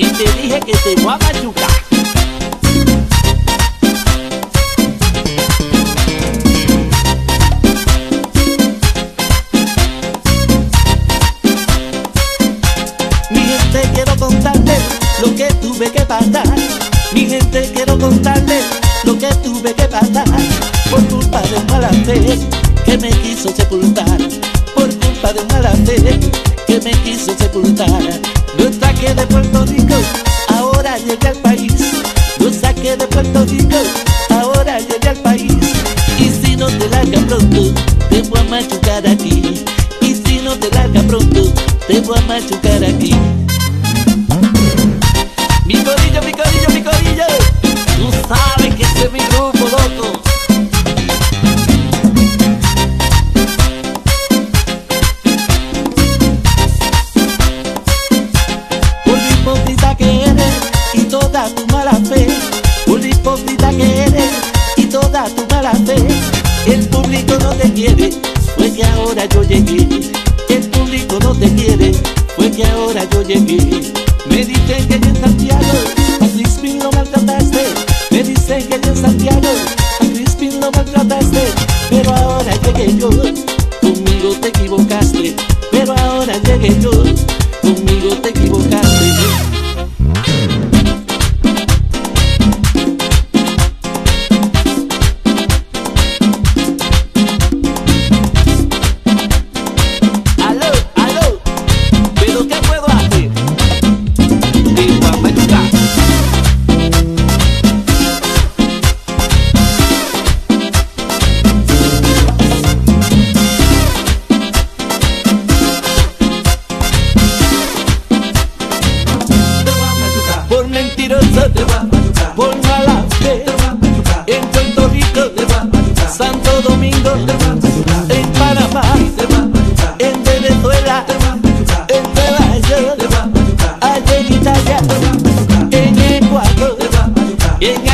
y te dije que te voy a machucar. Mi gente quiero contarle lo que tuve que pasar. Mi gente quiero contarle lo que tuve que pasar por culpa de un mala que me quiso sepultar. Por culpa de un mala que me quiso sepultar. Lo saqué de Puerto llegué al país. Lo saqué de Puerto Rico, ahora llegué al país. Y si no te larga pronto, te voy a machucar aquí. Y si no te larga pronto, te voy a machucar aquí. Público no te quiere, fue que ahora yo llegué. El público no te quiere, fue que ahora yo llegué. Me dicen que yo en Santiago a Crispin lo maltrataste. Me dicen que yo en Santiago a Crispin lo maltrataste. Pero ahora llegué yo, conmigo te equivocaste. Pero ahora llegué yo, Rico, Santo Domingo, en Panamá, en Venezuela, en Nueva York, allá en Italia, en Ecuador, en